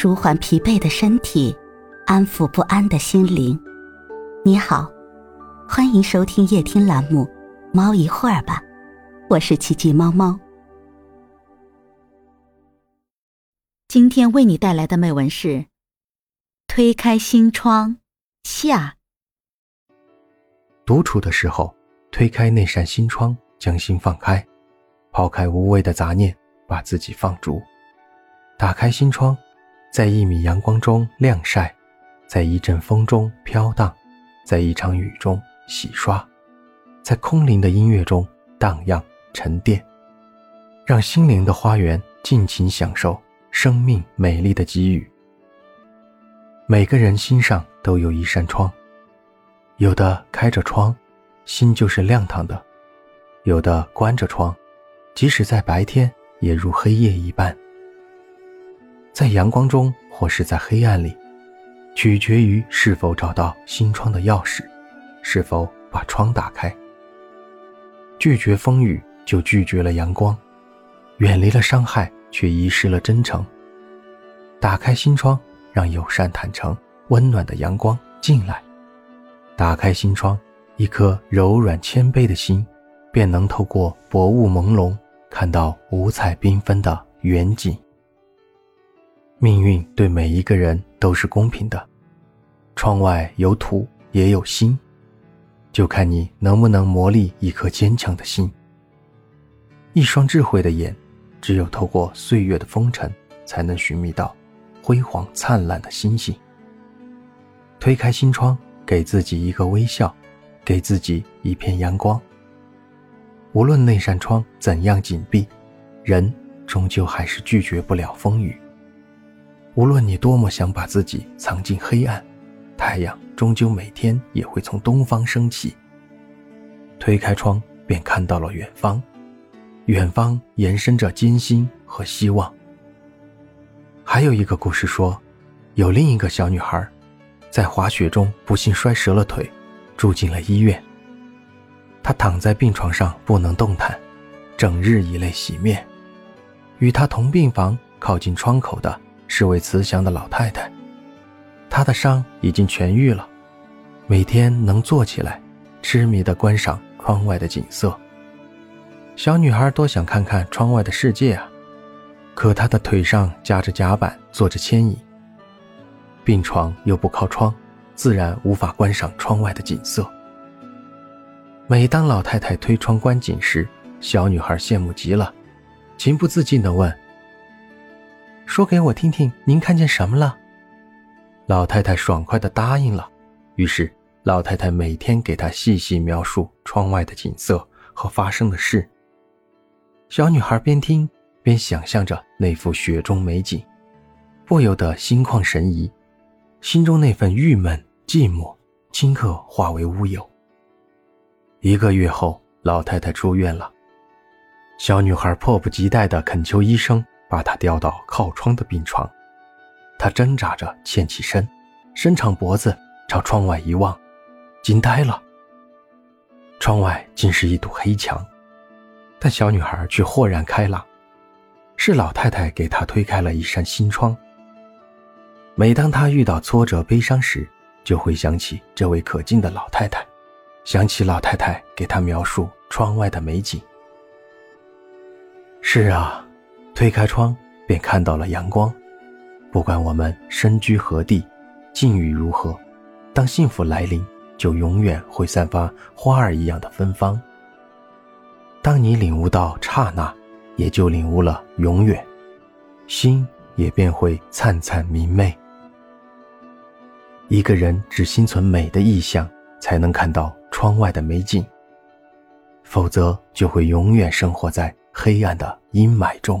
舒缓疲惫的身体，安抚不安的心灵。你好，欢迎收听夜听栏目《猫一会儿吧》，我是奇迹猫猫。今天为你带来的美文是《推开心窗》下。独处的时候，推开那扇心窗，将心放开，抛开无谓的杂念，把自己放逐。打开心窗。在一米阳光中晾晒，在一阵风中飘荡，在一场雨中洗刷，在空灵的音乐中荡漾沉淀，让心灵的花园尽情享受生命美丽的给予。每个人心上都有一扇窗，有的开着窗，心就是亮堂的；有的关着窗，即使在白天也如黑夜一般。在阳光中，或是在黑暗里，取决于是否找到心窗的钥匙，是否把窗打开。拒绝风雨，就拒绝了阳光；远离了伤害，却遗失了真诚。打开心窗，让友善、坦诚、温暖的阳光进来。打开心窗，一颗柔软谦卑的心，便能透过薄雾朦胧，看到五彩缤纷的远景。命运对每一个人都是公平的，窗外有土也有心，就看你能不能磨砺一颗坚强的心。一双智慧的眼，只有透过岁月的风尘，才能寻觅到辉煌灿烂的星星。推开心窗，给自己一个微笑，给自己一片阳光。无论那扇窗怎样紧闭，人终究还是拒绝不了风雨。无论你多么想把自己藏进黑暗，太阳终究每天也会从东方升起。推开窗，便看到了远方，远方延伸着艰辛和希望。还有一个故事说，有另一个小女孩，在滑雪中不幸摔折了腿，住进了医院。她躺在病床上不能动弹，整日以泪洗面。与她同病房、靠近窗口的。是位慈祥的老太太，她的伤已经痊愈了，每天能坐起来，痴迷地观赏窗外的景色。小女孩多想看看窗外的世界啊，可她的腿上夹着夹板，坐着牵引，病床又不靠窗，自然无法观赏窗外的景色。每当老太太推窗观景时，小女孩羡慕极了，情不自禁地问。说给我听听，您看见什么了？老太太爽快地答应了。于是，老太太每天给她细细描述窗外的景色和发生的事。小女孩边听边想象着那幅雪中美景，不由得心旷神怡，心中那份郁闷寂寞顷刻化为乌有。一个月后，老太太出院了。小女孩迫不及待地恳求医生。把他调到靠窗的病床，他挣扎着欠起身，伸长脖子朝窗外一望，惊呆了。窗外竟是一堵黑墙，但小女孩却豁然开朗，是老太太给她推开了一扇心窗。每当她遇到挫折、悲伤时，就会想起这位可敬的老太太，想起老太太给她描述窗外的美景。是啊。推开窗，便看到了阳光。不管我们身居何地，境遇如何，当幸福来临，就永远会散发花儿一样的芬芳。当你领悟到刹那，也就领悟了永远，心也便会灿灿明媚。一个人只心存美的意象，才能看到窗外的美景，否则就会永远生活在黑暗的阴霾中。